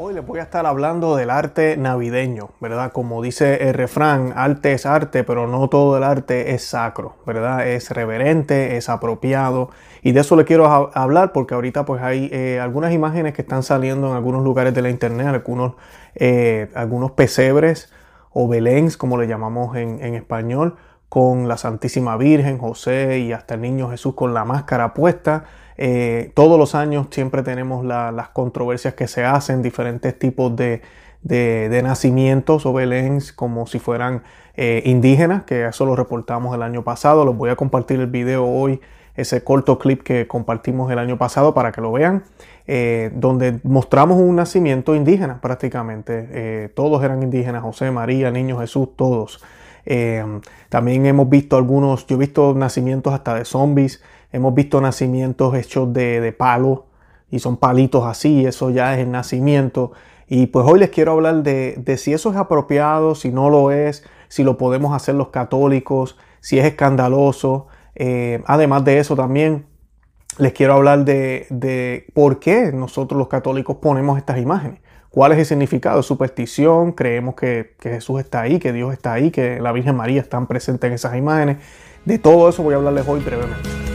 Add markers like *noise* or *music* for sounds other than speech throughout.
Hoy les voy a estar hablando del arte navideño, ¿verdad? Como dice el refrán, arte es arte, pero no todo el arte es sacro, ¿verdad? Es reverente, es apropiado. Y de eso le quiero hablar porque ahorita pues hay eh, algunas imágenes que están saliendo en algunos lugares de la internet, algunos, eh, algunos pesebres o beléns, como le llamamos en, en español, con la Santísima Virgen, José y hasta el Niño Jesús con la máscara puesta. Eh, todos los años siempre tenemos las controversias que se hacen, diferentes tipos de, nacimientos o beléns como si fueran eh, indígenas, que eso lo reportamos el año pasado. Les voy a compartir el video hoy, ese corto clip que compartimos el año pasado para que lo vean, eh, donde mostramos un nacimiento indígena prácticamente. todos eran indígenas, José, María, Niño Jesús, todos. también hemos visto algunos, yo he visto nacimientos hasta de zombies, Hemos visto nacimientos hechos de, de palo y son palitos así, eso ya es el nacimiento. Y pues hoy les quiero hablar de, si eso es apropiado, si no lo es, si lo podemos hacer los católicos, si es escandaloso. Eh, además de eso también les quiero hablar de, de, por qué nosotros los católicos ponemos estas imágenes. ¿Cuál es el significado? Superstición, creemos que, que Jesús está ahí, que Dios está ahí, que la Virgen María está presente en esas imágenes. De todo eso voy a hablarles hoy brevemente.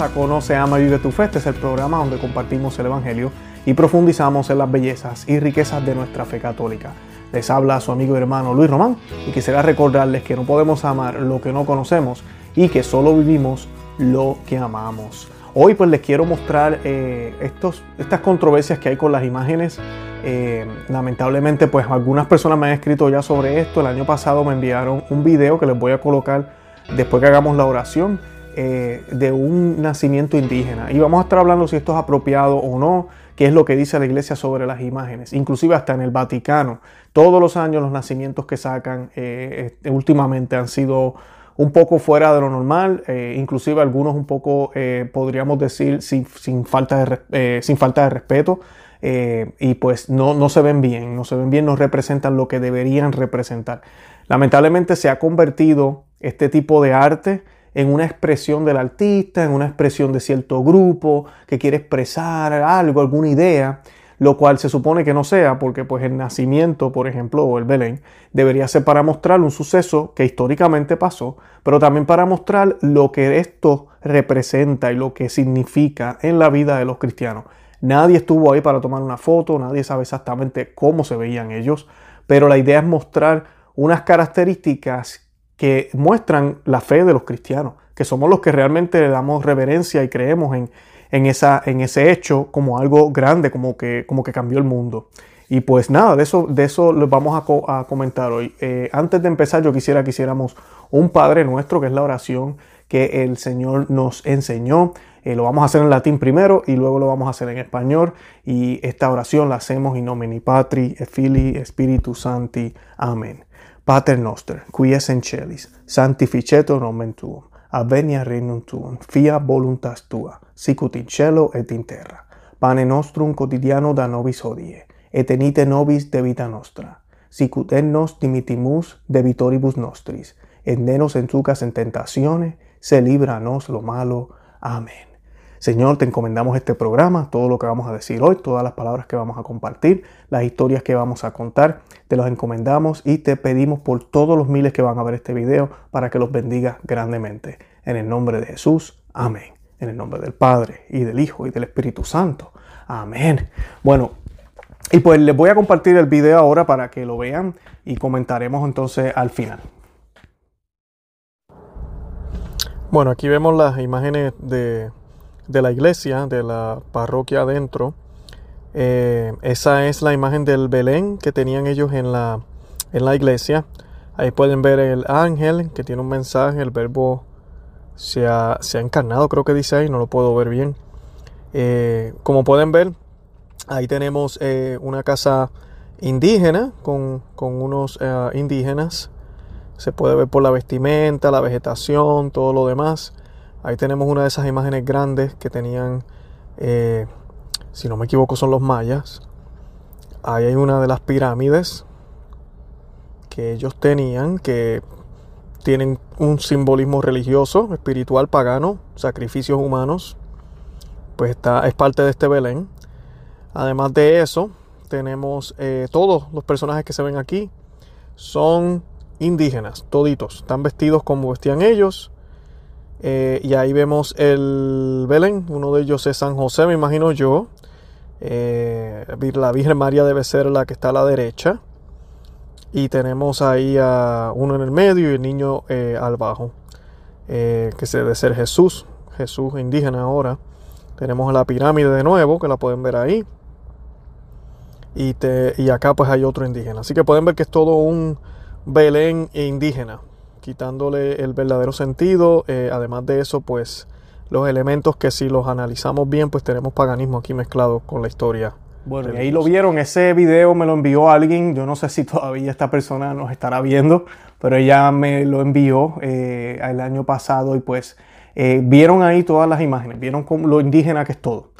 A Conoce, Ama Vive tu Fe. Este es el programa donde compartimos el Evangelio y profundizamos en las bellezas y riquezas de nuestra fe católica. Les habla su amigo y hermano Luis Román y quisiera recordarles que no podemos amar lo que no conocemos y que solo vivimos lo que amamos. Hoy pues les quiero mostrar eh, estos, estas controversias que hay con las imágenes. Eh, lamentablemente pues algunas personas me han escrito ya sobre esto. El año pasado me enviaron un video que les voy a colocar después que hagamos la oración eh, de un nacimiento indígena. Y vamos a estar hablando si esto es apropiado o no, qué es lo que dice la iglesia sobre las imágenes. Inclusive hasta en el Vaticano, todos los años los nacimientos que sacan eh, este, últimamente han sido un poco fuera de lo normal, eh, inclusive algunos un poco, podríamos decir, sin, falta, de, sin falta de respeto. y pues no, no se ven bien, no se ven bien, no representan lo que deberían representar. Lamentablemente se ha convertido este tipo de arte en una expresión del artista, en una expresión de cierto grupo que quiere expresar algo, alguna idea, lo cual se supone que no sea, porque pues el nacimiento, por ejemplo, o el Belén, debería ser para mostrar un suceso que históricamente pasó, pero también para mostrar lo que esto representa y lo que significa en la vida de los cristianos. Nadie estuvo ahí para tomar una foto, nadie sabe exactamente cómo se veían ellos, pero la idea es mostrar unas características que muestran la fe de los cristianos, que somos los que realmente le damos reverencia y creemos en, en, esa, en ese hecho como algo grande, como que, como que cambió el mundo. Y pues nada, de eso, de eso les vamos a, comentar hoy. Eh, antes de empezar, yo quisiera que hiciéramos un Padre Nuestro, que es la oración que el Señor nos enseñó. Eh, lo vamos a hacer en latín primero y luego lo vamos a hacer en español. Y esta oración la hacemos in nomine Patri, et Filii, Spiritus Santi. Amén. Pater noster, qui es in celis, sanctificetur nomen tuum, avenia regnum tuum, fiat voluntas tua, sicut in cielo et in terra. Pane nostrum quotidiano da nobis hodie, et enite nobis debita nostra, sicut et nos dimitimus debitoribus nostris, et ne nos entucas en tentatione, se libra nos lo malo. Amen. Señor, te encomendamos este programa, todo lo que vamos a decir hoy, todas las palabras que vamos a compartir, las historias que vamos a contar, te los encomendamos y te pedimos por todos los miles que van a ver este video para que los bendiga grandemente. En el nombre de Jesús, amén. En el nombre del Padre y del Hijo y del Espíritu Santo. Amén. Bueno, y pues les voy a compartir el video ahora para que lo vean y comentaremos entonces al final. Bueno, aquí vemos las imágenes de de la iglesia, de la parroquia adentro. Eh, esa es la imagen del Belén que tenían ellos en la, en la iglesia. Ahí pueden ver el ángel que tiene un mensaje, el verbo se ha, se ha encarnado, creo que dice ahí, no lo puedo ver bien. Eh, como pueden ver, ahí tenemos eh, una casa indígena con, con unos indígenas. Se puede ver por la vestimenta, la vegetación, todo lo demás. Ahí tenemos una de esas imágenes grandes que tenían, eh, si no me equivoco, son los mayas. Ahí hay una de las pirámides que ellos tenían, que tienen un simbolismo religioso, espiritual, pagano, sacrificios humanos. Pues está, es parte de este Belén. Además de eso, tenemos eh, todos los personajes que se ven aquí son indígenas, toditos. Están vestidos como vestían ellos. Eh, y ahí vemos el Belén. Uno de ellos es San José, me imagino yo. Eh, la Virgen María debe ser la que está a la derecha. Y tenemos ahí a uno en el medio y el niño eh, al bajo. que se debe ser Jesús. Jesús indígena ahora. Tenemos la pirámide de nuevo, que la pueden ver ahí. Y, y acá pues hay otro indígena. Así que pueden ver que es todo un Belén indígena quitándole el verdadero sentido. Eh, además de eso, pues los elementos que si los analizamos bien, pues tenemos paganismo aquí mezclado con la historia. Bueno, y ahí lo vieron, ese video me lo envió alguien, yo no sé si todavía esta persona nos estará viendo, pero ella me lo envió eh, el año pasado y pues eh, vieron ahí todas las imágenes, vieron lo indígena que es todo.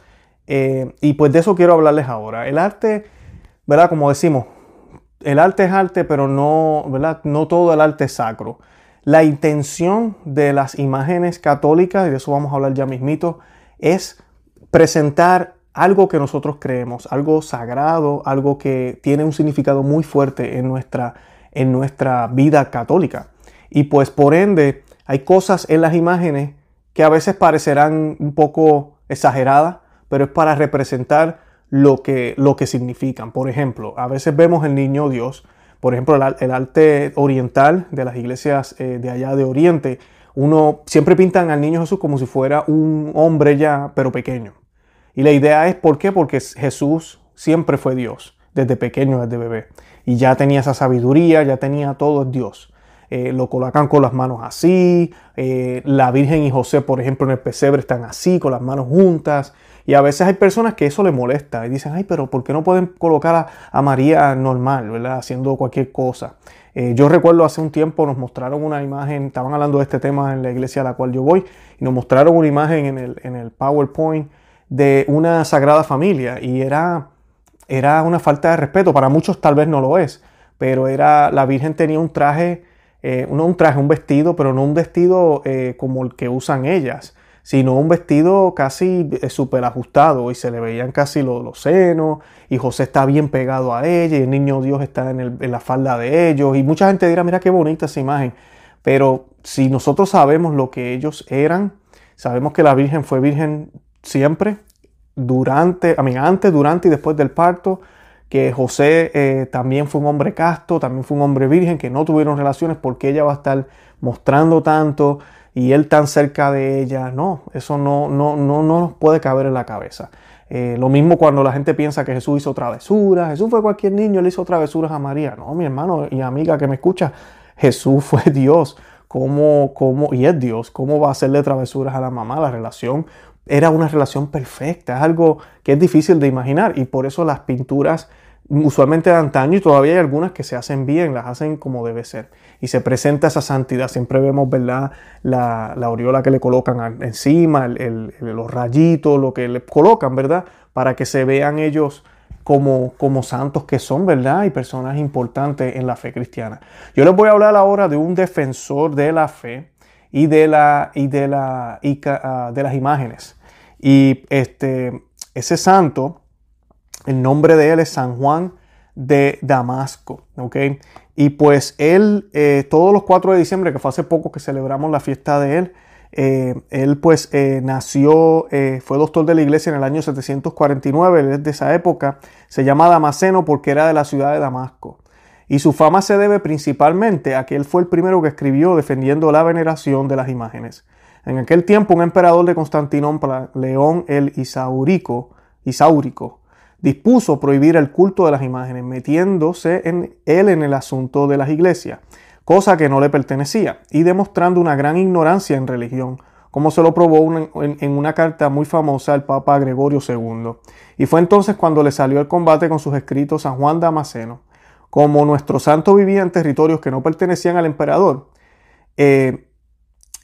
y pues de eso quiero hablarles ahora. El arte, ¿verdad? Como decimos, el arte es arte, pero no, ¿verdad? no todo el arte es sacro. La intención de las imágenes católicas, y de eso vamos a hablar ya mismito, es presentar algo que nosotros creemos, algo sagrado, algo que tiene un significado muy fuerte en nuestra, en nuestra vida católica. Y pues por ende hay cosas en las imágenes que a veces parecerán un poco exageradas, pero es para representar lo que, lo que significan. Por ejemplo, a veces vemos el niño Dios, por ejemplo, el, arte oriental de las iglesias eh, de allá de Oriente, uno siempre pintan al niño Jesús como si fuera un hombre ya, pero pequeño. Y la idea es, ¿por qué? Porque Jesús siempre fue Dios, desde pequeño, desde bebé. Y ya tenía esa sabiduría, ya tenía todo Dios. Eh, lo colocan con las manos así, eh, la Virgen y José, por ejemplo, en el pesebre están así, con las manos juntas. Y a veces hay personas que eso les molesta y dicen, ay, pero ¿por qué no pueden colocar a, María normal, ¿verdad? Haciendo cualquier cosa. Eh, yo recuerdo hace un tiempo nos mostraron una imagen, estaban hablando de este tema en la iglesia a la cual yo voy, y nos mostraron una imagen en el, en el PowerPoint de una sagrada familia y era, era una falta de respeto, para muchos tal vez no lo es, pero era, la Virgen tenía un traje, eh, no un traje, un vestido, pero no un vestido eh, como el que usan ellas sino un vestido casi eh, súper ajustado y se le veían casi los, senos y José está bien pegado a ella y el niño Dios está en, la falda de ellos y mucha gente dirá, mira qué bonita esa imagen, pero si nosotros sabemos lo que ellos eran, sabemos que la Virgen fue virgen siempre, durante, a antes, durante y después del parto, que José eh, también fue un hombre casto, también fue un hombre virgen, que no tuvieron relaciones porque ella va a estar mostrando tanto y él tan cerca de ella. No, eso no, no, no, no nos puede caber en la cabeza. Eh, lo mismo cuando la gente piensa que Jesús hizo travesuras. Jesús fue cualquier niño, le hizo travesuras a María. No, mi hermano y amiga que me escucha, Jesús fue *laughs* Dios. ¿Cómo, cómo, y es Dios, ¿cómo va a hacerle travesuras a la mamá? La relación era una relación perfecta, es algo que es difícil de imaginar y por eso las pinturas usualmente de antaño y todavía hay algunas que se hacen bien, las hacen como debe ser. Y se presenta esa santidad. Siempre vemos, ¿verdad? La, la aureola que le colocan encima, los rayitos, lo que le colocan, ¿verdad? Para que se vean ellos como, como santos que son, ¿verdad? Y personas importantes en la fe cristiana. Yo les voy a hablar ahora de un defensor de la fe y de, la, y de, la, y, ah, de las imágenes. Y este, ese santo el nombre de él es San Juan de Damasco. ¿ok? Y pues él, eh, todos los 4 de diciembre, que fue hace poco que celebramos la fiesta de él, eh, él pues eh, nació, fue doctor de la iglesia en el año 749, él es de esa época, se llama Damasceno porque era de la ciudad de Damasco. Y su fama se debe principalmente a que él fue el primero que escribió defendiendo la veneración de las imágenes. En aquel tiempo un emperador de Constantinopla, León el Isaurico, Isaurico dispuso prohibir el culto de las imágenes, metiéndose en él en el asunto de las iglesias, cosa que no le pertenecía, y demostrando una gran ignorancia en religión, como se lo probó en, una carta muy famosa al Papa Gregorio II. Y fue entonces cuando le salió el combate con sus escritos San Juan Damasceno. Como nuestro santo vivía en territorios que no pertenecían al emperador, eh,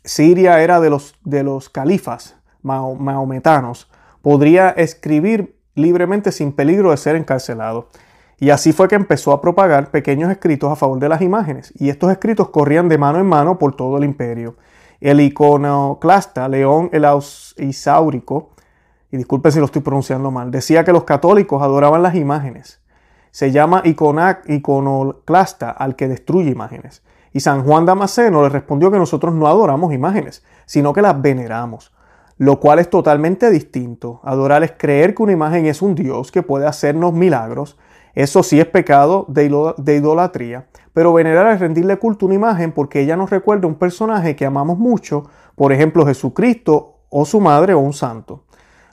Siria era de los, de los califas mahometanos, podría escribir libremente sin peligro de ser encarcelado. Y así fue que empezó a propagar pequeños escritos a favor de las imágenes, y estos escritos corrían de mano en mano por todo el imperio. El iconoclasta León el Isáurico, y disculpen si lo estoy pronunciando mal, decía que los católicos adoraban las imágenes. Se llama iconoclasta al que destruye imágenes. Y San Juan Damasceno le respondió que nosotros no adoramos imágenes, sino que las veneramos, lo cual es totalmente distinto. Adorar es creer que una imagen es un Dios que puede hacernos milagros. Eso sí es pecado de idolatría, pero venerar es rendirle culto a una imagen porque ella nos recuerda un personaje que amamos mucho, por ejemplo Jesucristo o su madre o un santo.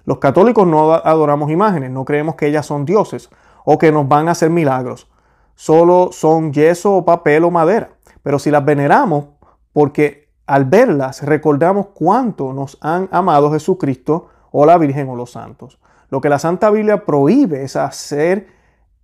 Los católicos no adoramos imágenes, no creemos que ellas son dioses o que nos van a hacer milagros. Solo son yeso o papel o madera. Pero si las veneramos, porque al verlas recordamos cuánto nos han amado Jesucristo o la Virgen o los santos. Lo que la Santa Biblia prohíbe es hacer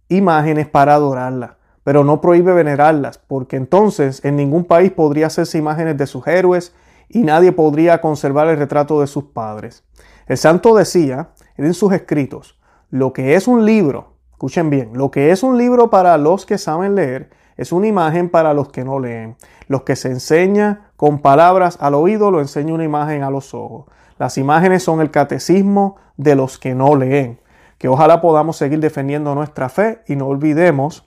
imágenes para adorarlas, pero no prohíbe venerarlas, porque entonces en ningún país podría hacerse imágenes de sus héroes y nadie podría conservar el retrato de sus padres. El santo decía en sus escritos, lo que es un libro, escuchen bien, lo que es un libro para los que saben leer, es una imagen para los que no leen. Los que se enseña con palabras al oído lo enseña una imagen a los ojos. Las imágenes son el catecismo de los que no leen. Que ojalá podamos seguir defendiendo nuestra fe y no olvidemos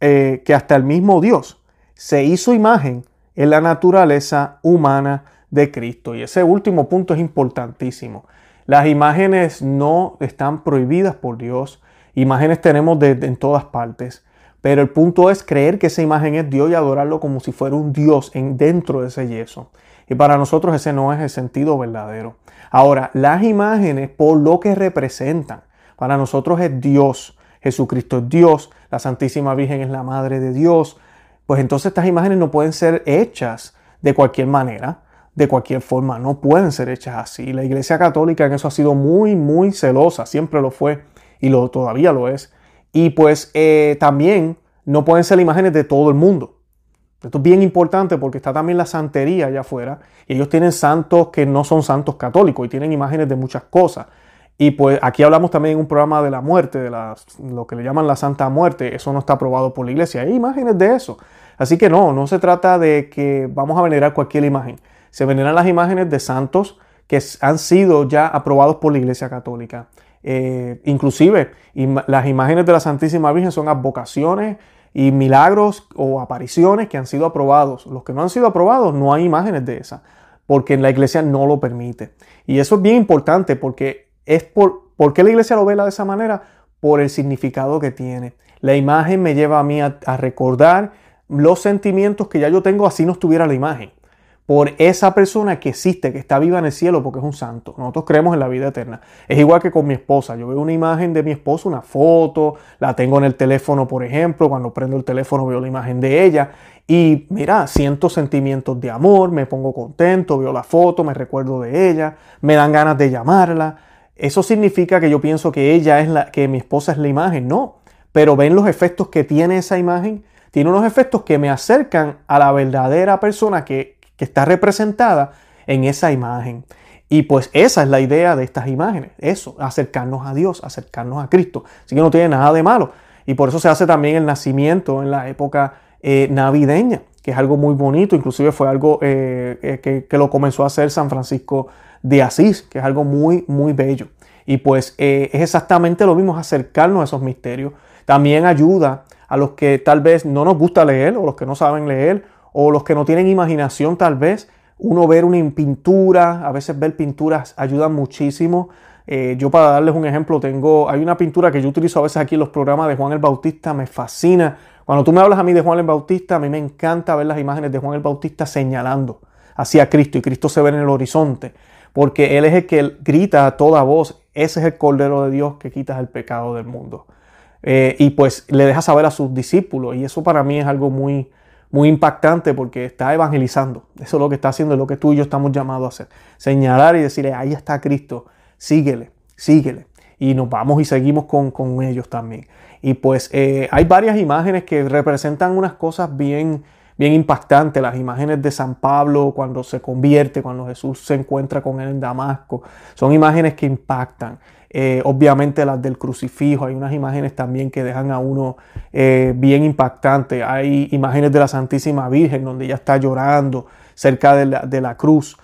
eh, que hasta el mismo Dios se hizo imagen en la naturaleza humana de Cristo. Y ese último punto es importantísimo. Las imágenes no están prohibidas por Dios. Imágenes tenemos en todas partes. Pero el punto es creer que esa imagen es Dios y adorarlo como si fuera un Dios en, dentro de ese yeso. Y para nosotros ese no es el sentido verdadero. Ahora, las imágenes por lo que representan, para nosotros es Dios. Jesucristo es Dios, la Santísima Virgen es la Madre de Dios. Pues entonces estas imágenes no pueden ser hechas de cualquier manera, de cualquier forma, no pueden ser hechas así. La Iglesia Católica en eso ha sido muy, muy celosa, siempre lo fue y lo, todavía lo es y pues eh, también no pueden ser imágenes de todo el mundo. Esto es bien importante porque está también la santería allá afuera. Y ellos tienen santos que no son santos católicos y tienen imágenes de muchas cosas. Y pues aquí hablamos también en un programa de la muerte, de lo que le llaman la Santa Muerte. Eso no está aprobado por la iglesia. Hay imágenes de eso. Así que no, no se trata de que vamos a venerar cualquier imagen. Se veneran las imágenes de santos que han sido ya aprobados por la iglesia católica. Eh, inclusive las imágenes de la Santísima Virgen son advocaciones y milagros o apariciones que han sido aprobados. Los que no han sido aprobados no hay imágenes de esas, porque la iglesia no lo permite. Y eso es bien importante porque es por, ¿por qué la iglesia lo vela de esa manera? Por el significado que tiene. La imagen me lleva a mí a recordar los sentimientos que ya yo tengo así no estuviera la imagen por esa persona que existe, que está viva en el cielo porque es un santo. Nosotros creemos en la vida eterna. Es igual que con mi esposa. Yo veo una imagen de mi esposa, una foto, la tengo en el teléfono, por ejemplo. Cuando prendo el teléfono veo la imagen de ella. Y mira, siento sentimientos de amor, me pongo contento, veo la foto, me recuerdo de ella, me dan ganas de llamarla. Eso significa que yo pienso que ella es la, que mi esposa es la imagen. No. Pero ven los efectos que tiene esa imagen. Tiene unos efectos que me acercan a la verdadera persona que que está representada en esa imagen. Y pues esa es la idea de estas imágenes, eso, acercarnos a Dios, acercarnos a Cristo. Así que no tiene nada de malo. Y por eso se hace también el nacimiento en la época eh, navideña, que es algo muy bonito, inclusive fue algo eh, eh, que, que, lo comenzó a hacer San Francisco de Asís, que es algo muy, muy bello. Y pues es exactamente lo mismo, acercarnos a esos misterios. También ayuda a los que tal vez no nos gusta leer o los que no saben leer o los que no tienen imaginación tal vez, uno ver una pintura, a veces ver pinturas ayuda muchísimo. Eh, yo para darles un ejemplo, tengo, hay una pintura que yo utilizo a veces aquí en los programas de Juan el Bautista, me fascina. Cuando tú me hablas a mí de Juan el Bautista, a mí me encanta ver las imágenes de Juan el Bautista señalando hacia Cristo y Cristo se ve en el horizonte, porque Él es el que grita a toda voz, ese es el Cordero de Dios que quita el pecado del mundo. Eh, y pues le deja saber a sus discípulos y eso para mí es algo muy, muy impactante porque está evangelizando. Eso es lo que está haciendo, es lo que tú y yo estamos llamados a hacer. Señalar y decirle, ahí está Cristo, síguele, síguele. Y nos vamos y seguimos con, ellos también. Y pues eh, hay varias imágenes que representan unas cosas bien, bien impactante, las imágenes de San Pablo cuando se convierte, cuando Jesús se encuentra con él en Damasco, son imágenes que impactan. Eh, obviamente las del crucifijo, hay unas imágenes también que dejan a uno eh, bien impactante. Hay imágenes de la Santísima Virgen donde ella está llorando cerca de la, cruz.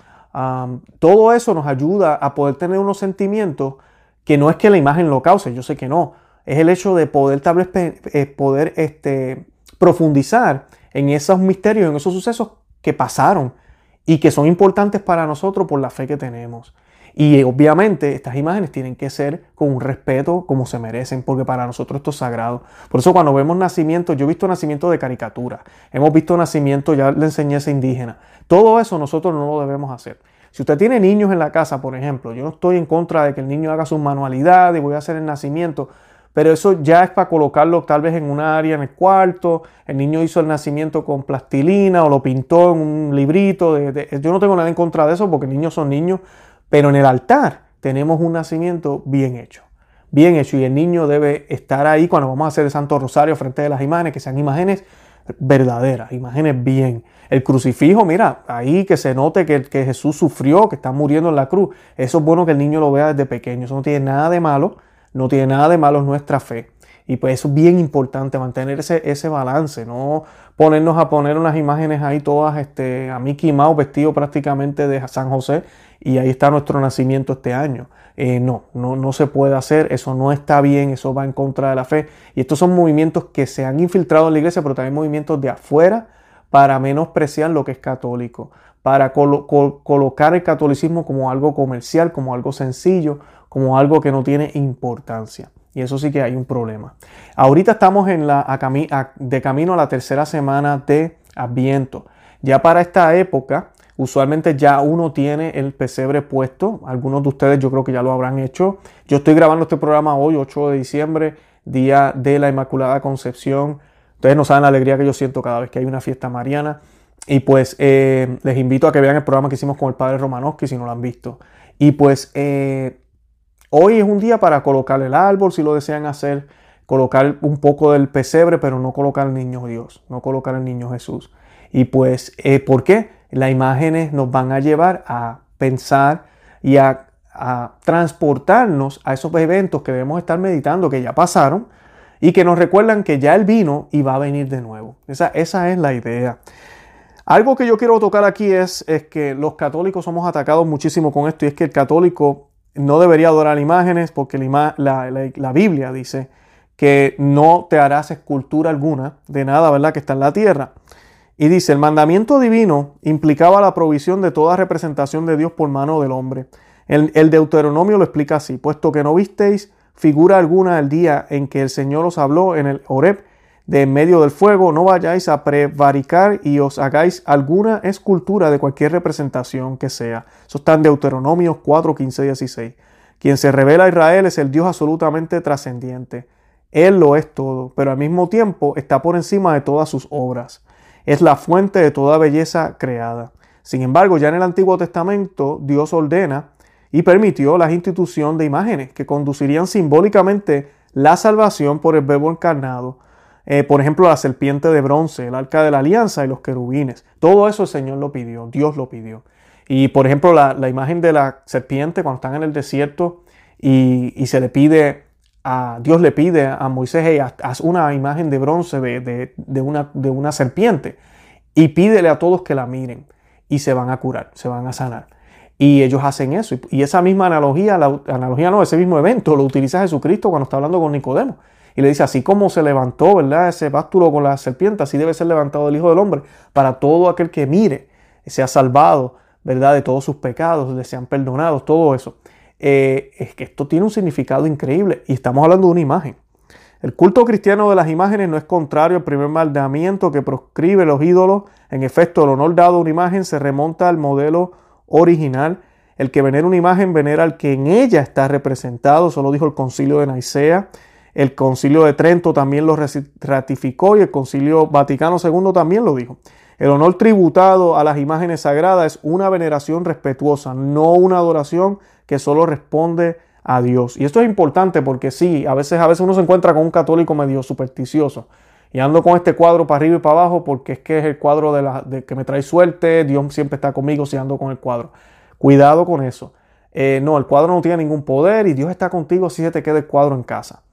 todo eso nos ayuda a poder tener unos sentimientos que no es que la imagen lo cause, yo sé que no, es el hecho de poder tal vez eh, poder este, profundizar en esos misterios, en esos sucesos que pasaron y que son importantes para nosotros por la fe que tenemos. Y obviamente estas imágenes tienen que ser con un respeto como se merecen, porque para nosotros esto es sagrado. Por eso cuando vemos nacimientos, yo he visto nacimiento de caricatura, hemos visto nacimiento, ya le enseñé ese indígena. Todo eso nosotros no lo debemos hacer. Si usted tiene niños en la casa, por ejemplo, yo no estoy en contra de que el niño haga sus manualidades y voy a hacer el nacimiento, pero eso ya es para colocarlo tal vez en una área en el cuarto. El niño hizo el nacimiento con plastilina o lo pintó en un librito. yo no tengo nada en contra de eso porque niños son niños, pero en el altar tenemos un nacimiento bien hecho. Bien hecho. Y el niño debe estar ahí cuando vamos a hacer el Santo Rosario frente a las imágenes, que sean imágenes verdaderas, imágenes bien. El crucifijo, mira, ahí que se note que, que Jesús sufrió, que está muriendo en la cruz. Eso es bueno que el niño lo vea desde pequeño. Eso no tiene nada de malo. No tiene nada de malo nuestra fe. Y pues eso es bien importante, mantener ese, ese balance, no ponernos a poner unas imágenes ahí todas este, a Mickey Mouse vestido prácticamente de San José y ahí está nuestro nacimiento este año. Eh, no, no, no se puede hacer, eso no está bien, eso va en contra de la fe. Y estos son movimientos que se han infiltrado en la iglesia, pero también movimientos de afuera para menospreciar lo que es católico, para colocar el catolicismo como algo comercial, como algo sencillo, como algo que no tiene importancia. Y eso sí que hay un problema. Ahorita estamos en la, de camino a la tercera semana de Adviento. Ya para esta época, usualmente ya uno tiene el pesebre puesto. Algunos de ustedes yo creo que ya lo habrán hecho. Yo estoy grabando este programa hoy, 8 de diciembre, día de la Inmaculada Concepción. Ustedes no saben la alegría que yo siento cada vez que hay una fiesta mariana. Y pues eh, les invito a que vean el programa que hicimos con el padre Romanowski si no lo han visto. Y pues eh, Hoy es un día para colocar el árbol, si lo desean hacer, colocar un poco del pesebre, pero no colocar el niño Dios, no colocar el niño Jesús. Y pues, eh, ¿por qué? Las imágenes nos van a llevar a pensar y a, transportarnos a esos eventos que debemos estar meditando, que ya pasaron, y que nos recuerdan que ya Él vino y va a venir de nuevo. Esa, esa es la idea. Algo que yo quiero tocar aquí es, es que los católicos somos atacados muchísimo con esto, y es que el católico no debería adorar imágenes porque la, Biblia dice que no te harás escultura alguna de nada, ¿verdad? Que está en la tierra. Y dice, el mandamiento divino implicaba la provisión de toda representación de Dios por mano del hombre. El, el Deuteronomio lo explica así, puesto que no visteis figura alguna el día en que el Señor os habló en el Horeb de en medio del fuego, no vayáis a prevaricar y os hagáis alguna escultura de cualquier representación que sea. Eso está en Deuteronomios 4, 15, 16. Quien se revela a Israel es el Dios absolutamente trascendiente. Él lo es todo, pero al mismo tiempo está por encima de todas sus obras. Es la fuente de toda belleza creada. Sin embargo, ya en el Antiguo Testamento Dios ordena y permitió la institución de imágenes que conducirían simbólicamente la salvación por el verbo encarnado eh, por ejemplo, la serpiente de bronce, el arca de la alianza y los querubines. Todo eso el Señor lo pidió, Dios lo pidió. Y por ejemplo, la, imagen de la serpiente cuando están en el desierto y, se le pide a Dios le pide a Moisés, haz una imagen de bronce de, una, de una serpiente y pídele a todos que la miren y se van a curar, se van a sanar. Y ellos hacen eso. Y esa misma analogía, la analogía no, ese mismo evento lo utiliza Jesucristo cuando está hablando con Nicodemo. Y le dice, así como se levantó, ¿verdad? Ese bástulo con la serpiente, así debe ser levantado el Hijo del Hombre para todo aquel que mire, sea salvado, ¿verdad? De todos sus pecados, le sean perdonados, todo eso. Eh, es que esto tiene un significado increíble y estamos hablando de una imagen. El culto cristiano de las imágenes no es contrario al primer mandamiento que proscribe los ídolos. En efecto, el honor dado a una imagen se remonta al modelo original. El que venera una imagen venera al que en ella está representado, eso lo dijo el concilio de Nicea. El concilio de Trento también lo ratificó y el concilio Vaticano II también lo dijo. El honor tributado a las imágenes sagradas es una veneración respetuosa, no una adoración que solo responde a Dios. Y esto es importante porque sí, a veces, a veces uno se encuentra con un católico medio supersticioso Y ando con este cuadro para arriba y para abajo porque es que es el cuadro de, la, de que me trae suerte, Dios siempre está conmigo si ando con el cuadro. Cuidado con eso. Eh, no, el cuadro no tiene ningún poder y Dios está contigo si se te queda el cuadro en casa.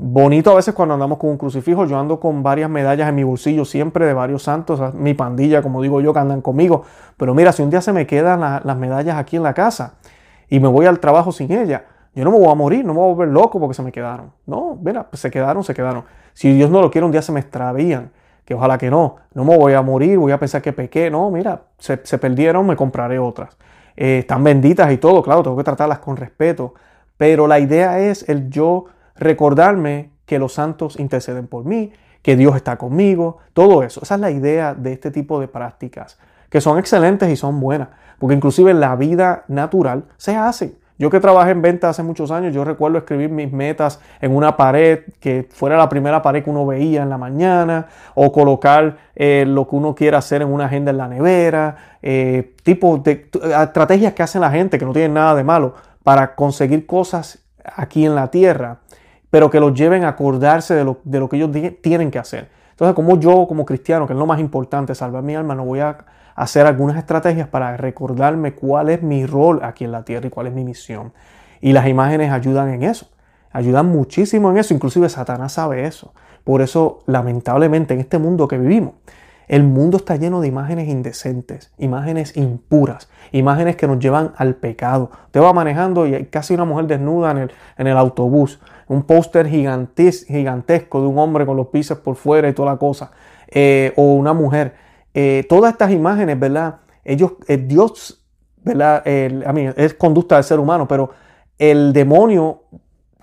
Bonito a veces cuando andamos con un crucifijo, yo ando con varias medallas en mi bolsillo siempre de varios santos, mi pandilla, como digo yo, que andan conmigo. Pero mira, si un día se me quedan las medallas aquí en la casa y me voy al trabajo sin ellas, yo no me voy a morir, no me voy a volver loco porque se me quedaron. No, mira, pues se quedaron, se quedaron. Si Dios no lo quiere, un día se me extravían, que ojalá que no. No me voy a morir, voy a pensar que pequé. No, mira, se, perdieron, me compraré otras. Eh, están benditas y todo, claro, tengo que tratarlas con respeto. Pero la idea es el yo recordarme que los santos interceden por mí, que Dios está conmigo, todo eso. Esa es la idea de este tipo de prácticas, que son excelentes y son buenas, porque inclusive en la vida natural se hacen. Yo que trabajé en venta hace muchos años, yo recuerdo escribir mis metas en una pared que fuera la primera pared que uno veía en la mañana, o colocar eh, lo que uno quiera hacer en una agenda en la nevera, eh, tipo de estrategias que hacen la gente que no tienen nada de malo para conseguir cosas aquí en la tierra pero que los lleven a acordarse de lo, de lo que ellos tienen que hacer. Entonces, como yo como cristiano, que es lo más importante, salvar mi alma, no voy a hacer algunas estrategias para recordarme cuál es mi rol aquí en la tierra y cuál es mi misión. Y las imágenes ayudan en eso, ayudan muchísimo en eso, inclusive Satanás sabe eso. Por eso, lamentablemente, en este mundo que vivimos, el mundo está lleno de imágenes indecentes, imágenes impuras, imágenes que nos llevan al pecado. Te va manejando y hay casi una mujer desnuda en el, en el autobús un póster gigantesco de un hombre con los pisos por fuera y toda la cosa, eh, o una mujer. Eh, todas estas imágenes, ¿verdad? Ellos, eh, Dios, ¿verdad? a mí, es conducta del ser humano, pero el demonio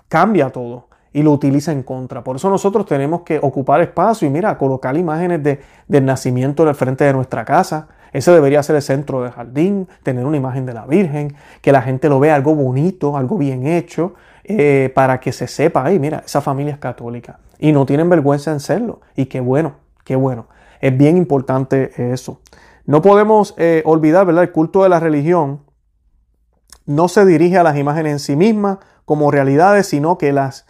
cambia todo y lo utiliza en contra. Por eso nosotros tenemos que ocupar espacio y mira, colocar imágenes de, del nacimiento en el frente de nuestra casa. Ese debería ser el centro del jardín, tener una imagen de la Virgen, que la gente lo vea algo bonito, algo bien hecho. Eh, para que se sepa, ay, mira, esa familia es católica y no tienen vergüenza en serlo. Y qué bueno, qué bueno. Es bien importante eso. No podemos eh, olvidar, ¿verdad? El culto de la religión no se dirige a las imágenes en sí mismas como realidades, sino que las,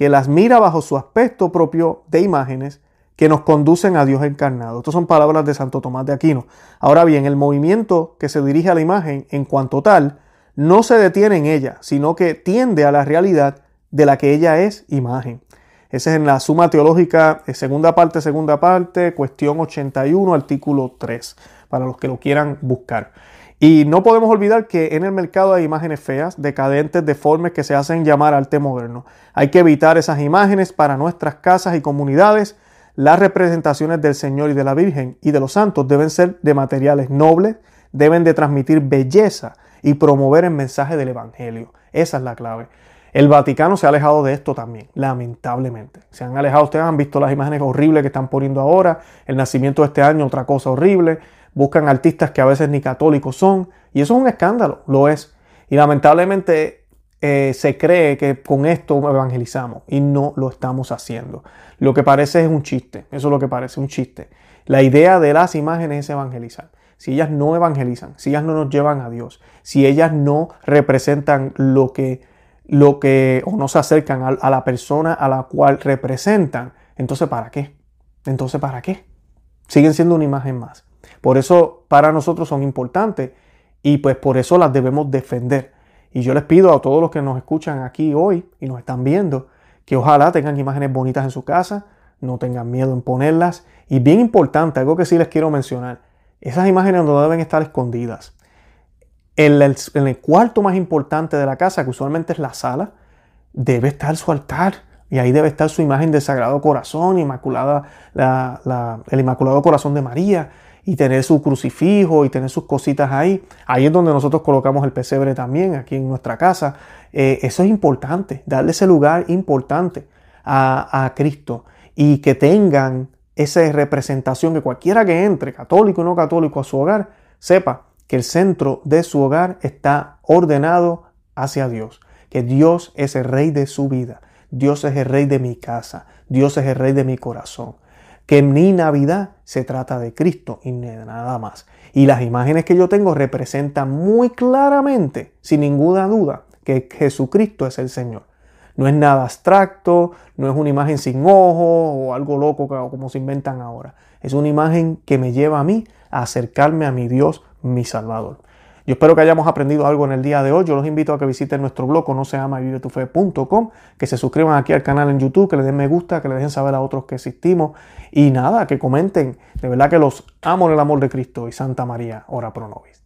que las mira bajo su aspecto propio de imágenes que nos conducen a Dios encarnado. Estas son palabras de Santo Tomás de Aquino. Ahora bien, el movimiento que se dirige a la imagen en cuanto tal no se detiene en ella, sino que tiende a la realidad de la que ella es imagen. Ese es en la Suma Teológica, eh, segunda parte, segunda parte, cuestión 81, artículo 3, para los que lo quieran buscar. Y no podemos olvidar que en el mercado hay imágenes feas, decadentes, deformes que se hacen llamar arte moderno. Hay que evitar esas imágenes para nuestras casas y comunidades. Las representaciones del Señor y de la Virgen y de los santos deben ser de materiales nobles, deben de transmitir belleza y promover el mensaje del Evangelio. Esa es la clave. El Vaticano se ha alejado de esto también, lamentablemente. Se han alejado, ustedes han visto las imágenes horribles que están poniendo ahora, el nacimiento de este año, otra cosa horrible. Buscan artistas que a veces ni católicos son, y eso es un escándalo, lo es. Y lamentablemente eh, se cree que con esto evangelizamos, y no lo estamos haciendo. Lo que parece es un chiste, eso es lo que parece, un chiste. La idea de las imágenes es evangelizar si ellas no evangelizan, si ellas no nos llevan a Dios, si ellas no representan lo que, lo que o no se acercan a, la persona a la cual representan, entonces ¿para qué? Entonces ¿para qué? Siguen siendo una imagen más. Por eso para nosotros son importantes y pues por eso las debemos defender. Y yo les pido a todos los que nos escuchan aquí hoy y nos están viendo que ojalá tengan imágenes bonitas en su casa, no tengan miedo en ponerlas. Y bien importante, algo que sí les quiero mencionar, esas imágenes no deben estar escondidas. En el, cuarto más importante de la casa, que usualmente es la sala, debe estar su altar. Y ahí debe estar su imagen del Sagrado Corazón, inmaculada, el Inmaculado Corazón de María, y tener su crucifijo y tener sus cositas ahí. Ahí es donde nosotros colocamos el pesebre también, aquí en nuestra casa. Eh, eso es importante, darle ese lugar importante a, a Cristo y que tengan esa representación que cualquiera que entre, católico o no católico, a su hogar, sepa que el centro de su hogar está ordenado hacia Dios, que Dios es el rey de su vida, Dios es el rey de mi casa, Dios es el rey de mi corazón, que mi Navidad se trata de Cristo y nada más. Y las imágenes que yo tengo representan muy claramente, sin ninguna duda, que Jesucristo es el Señor. No es nada abstracto, no es una imagen sin ojo o algo loco como se inventan ahora. Es una imagen que me lleva a mí a acercarme a mi Dios, mi Salvador. Yo espero que hayamos aprendido algo en el día de hoy. Yo los invito a que visiten nuestro blog, no se llama vivetufe.com, que se suscriban aquí al canal en YouTube, que le den me gusta, que le dejen saber a otros que existimos y nada, que comenten. De verdad que los amo en el amor de Cristo y Santa María, ora pro nobis.